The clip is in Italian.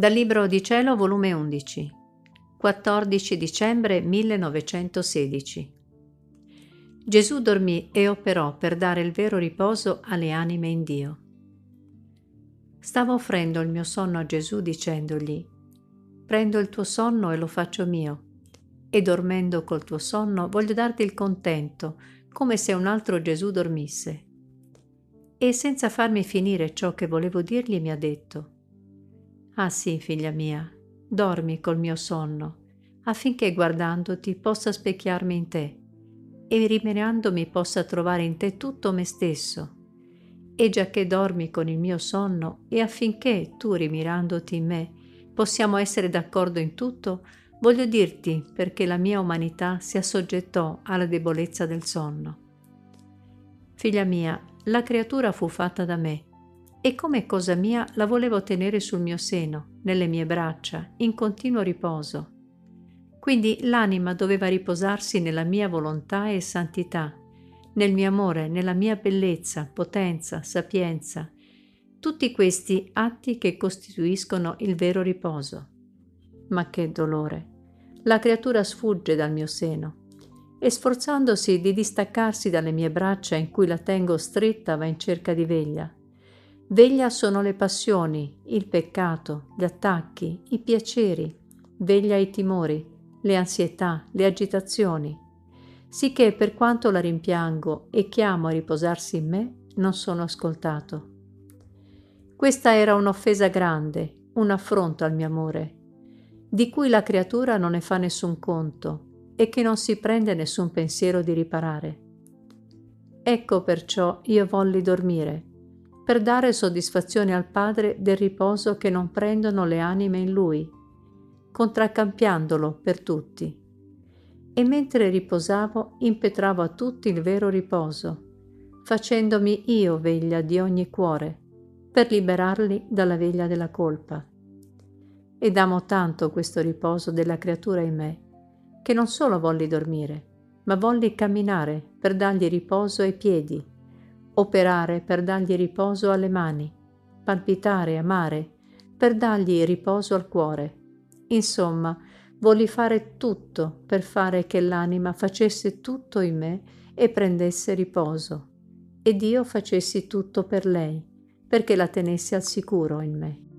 Dal Libro di Cielo, volume 11, 14 dicembre 1916. Gesù dormì e operò per dare il vero riposo alle anime in Dio. Stavo offrendo il mio sonno a Gesù dicendogli, prendo il tuo sonno e lo faccio mio, e dormendo col tuo sonno voglio darti il contento, come se un altro Gesù dormisse. E senza farmi finire ciò che volevo dirgli mi ha detto, Ah sì, figlia mia, dormi col mio sonno, affinché guardandoti possa specchiarmi in te e rimenandomi possa trovare in te tutto me stesso. E già che dormi con il mio sonno e affinché tu rimirandoti in me possiamo essere d'accordo in tutto, voglio dirti perché la mia umanità si assoggettò alla debolezza del sonno. Figlia mia, la creatura fu fatta da me e come cosa mia la volevo tenere sul mio seno, nelle mie braccia, in continuo riposo. Quindi l'anima doveva riposarsi nella mia volontà e santità, nel mio amore, nella mia bellezza, potenza, sapienza, tutti questi atti che costituiscono il vero riposo. Ma che dolore! La creatura sfugge dal mio seno e sforzandosi di distaccarsi dalle mie braccia in cui la tengo stretta va in cerca di veglia Veglia sono le passioni, il peccato, gli attacchi, i piaceri, veglia i timori, le ansietà, le agitazioni, sicché per quanto la rimpiango e chiamo a riposarsi in me, non sono ascoltato. Questa era un'offesa grande, un affronto al mio amore, di cui la creatura non ne fa nessun conto e che non si prende nessun pensiero di riparare. Ecco perciò io volli dormire, per dare soddisfazione al Padre del riposo che non prendono le anime in Lui, contraccampiandolo per tutti. E mentre riposavo impetravo a tutti il vero riposo, facendomi io veglia di ogni cuore, per liberarli dalla veglia della colpa. Ed amo tanto questo riposo della creatura in me, che non solo volli dormire, ma volli camminare per dargli riposo ai piedi, operare per dargli riposo alle mani, palpitare, amare, per dargli riposo al cuore. Insomma, volli fare tutto per fare che l'anima facesse tutto in me e prendesse riposo, ed io facessi tutto per lei, perché la tenessi al sicuro in me.